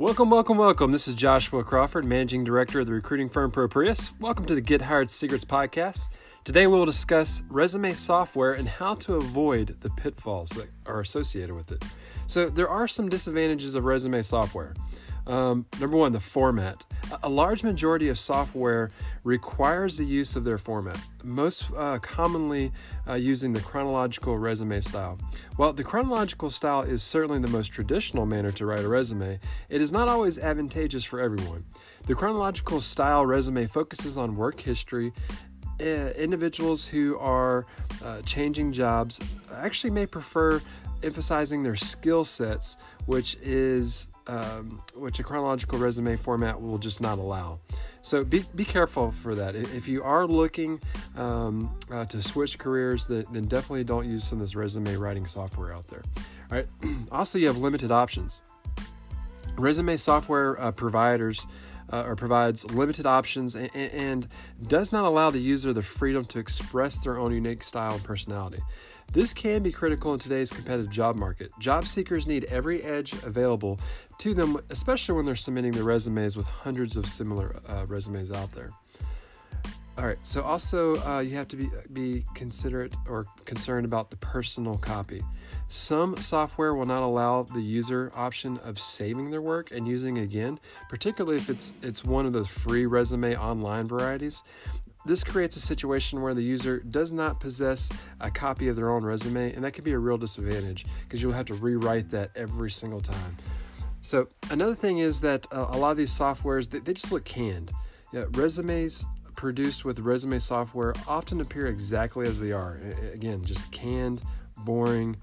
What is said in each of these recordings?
Welcome, welcome, welcome. This is Joshua Crawford, Managing Director of the recruiting firm ProPrius. Welcome to the Get Hired Secrets podcast. Today we will discuss resume software and how to avoid the pitfalls that are associated with it. So, there are some disadvantages of resume software. Um, number one, the format. A large majority of software requires the use of their format, most uh, commonly uh, using the chronological resume style. While the chronological style is certainly the most traditional manner to write a resume, it is not always advantageous for everyone. The chronological style resume focuses on work history uh, individuals who are uh, changing jobs actually may prefer emphasizing their skill sets, which is um, which a chronological resume format will just not allow. So be, be careful for that. If you are looking um, uh, to switch careers, then, definitely don't use some of this resume writing software out there. All right. also, you have limited options. Resume software uh, providers uh, or provides limited options and, and, does not allow the user the freedom to express their own unique style and personality. This can be critical in today's competitive job market. Job seekers need every edge available to them, especially when they're submitting their resumes with hundreds of similar uh, resumes out there. All right. So also, uh, you have to be be considerate or concerned about the personal copy. Some software will not allow the user option of saving their work and using again, particularly if it's it's one of those free resume online varieties. This creates a situation where the user does not possess a copy of their own resume, and that can be a real disadvantage because you'll have to rewrite that every single time. So another thing is that uh, a lot of these softwares they, they just look canned. Yeah, resumes produced with resume software often appear exactly as they are. Again, just canned, boring.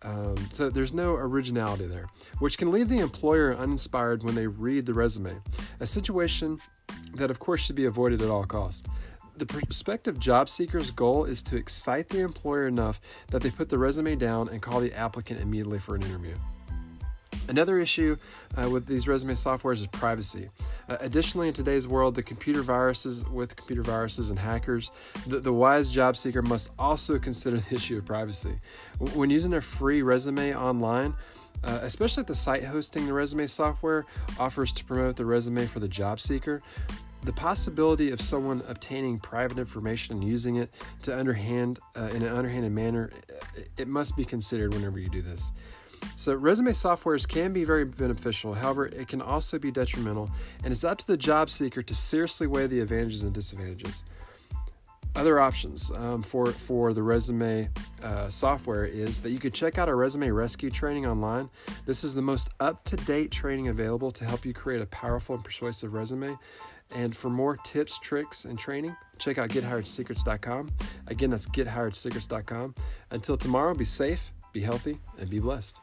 Um, so there's no originality there, which can leave the employer uninspired when they read the resume. A situation that, of course, should be avoided at all costs. The prospective job seeker's goal is to excite the employer enough that they put the resume down and call the applicant immediately for an interview. Another issue uh, with these resume softwares is privacy. Uh, additionally, in today's world, the computer viruses with computer viruses and hackers, the, the wise job seeker must also consider the issue of privacy. When using a free resume online, uh, especially if the site hosting the resume software offers to promote the resume for the job seeker, the possibility of someone obtaining private information and using it to underhand uh, in an underhanded manner, it must be considered whenever you do this. So, resume softwares can be very beneficial. However, it can also be detrimental, and it's up to the job seeker to seriously weigh the advantages and disadvantages. Other options um, for, for the resume uh, software is that you could check out our resume rescue training online. This is the most up to date training available to help you create a powerful and persuasive resume. And for more tips, tricks, and training, check out gethiredsecrets.com. Again, that's gethiredsecrets.com. Until tomorrow, be safe, be healthy, and be blessed.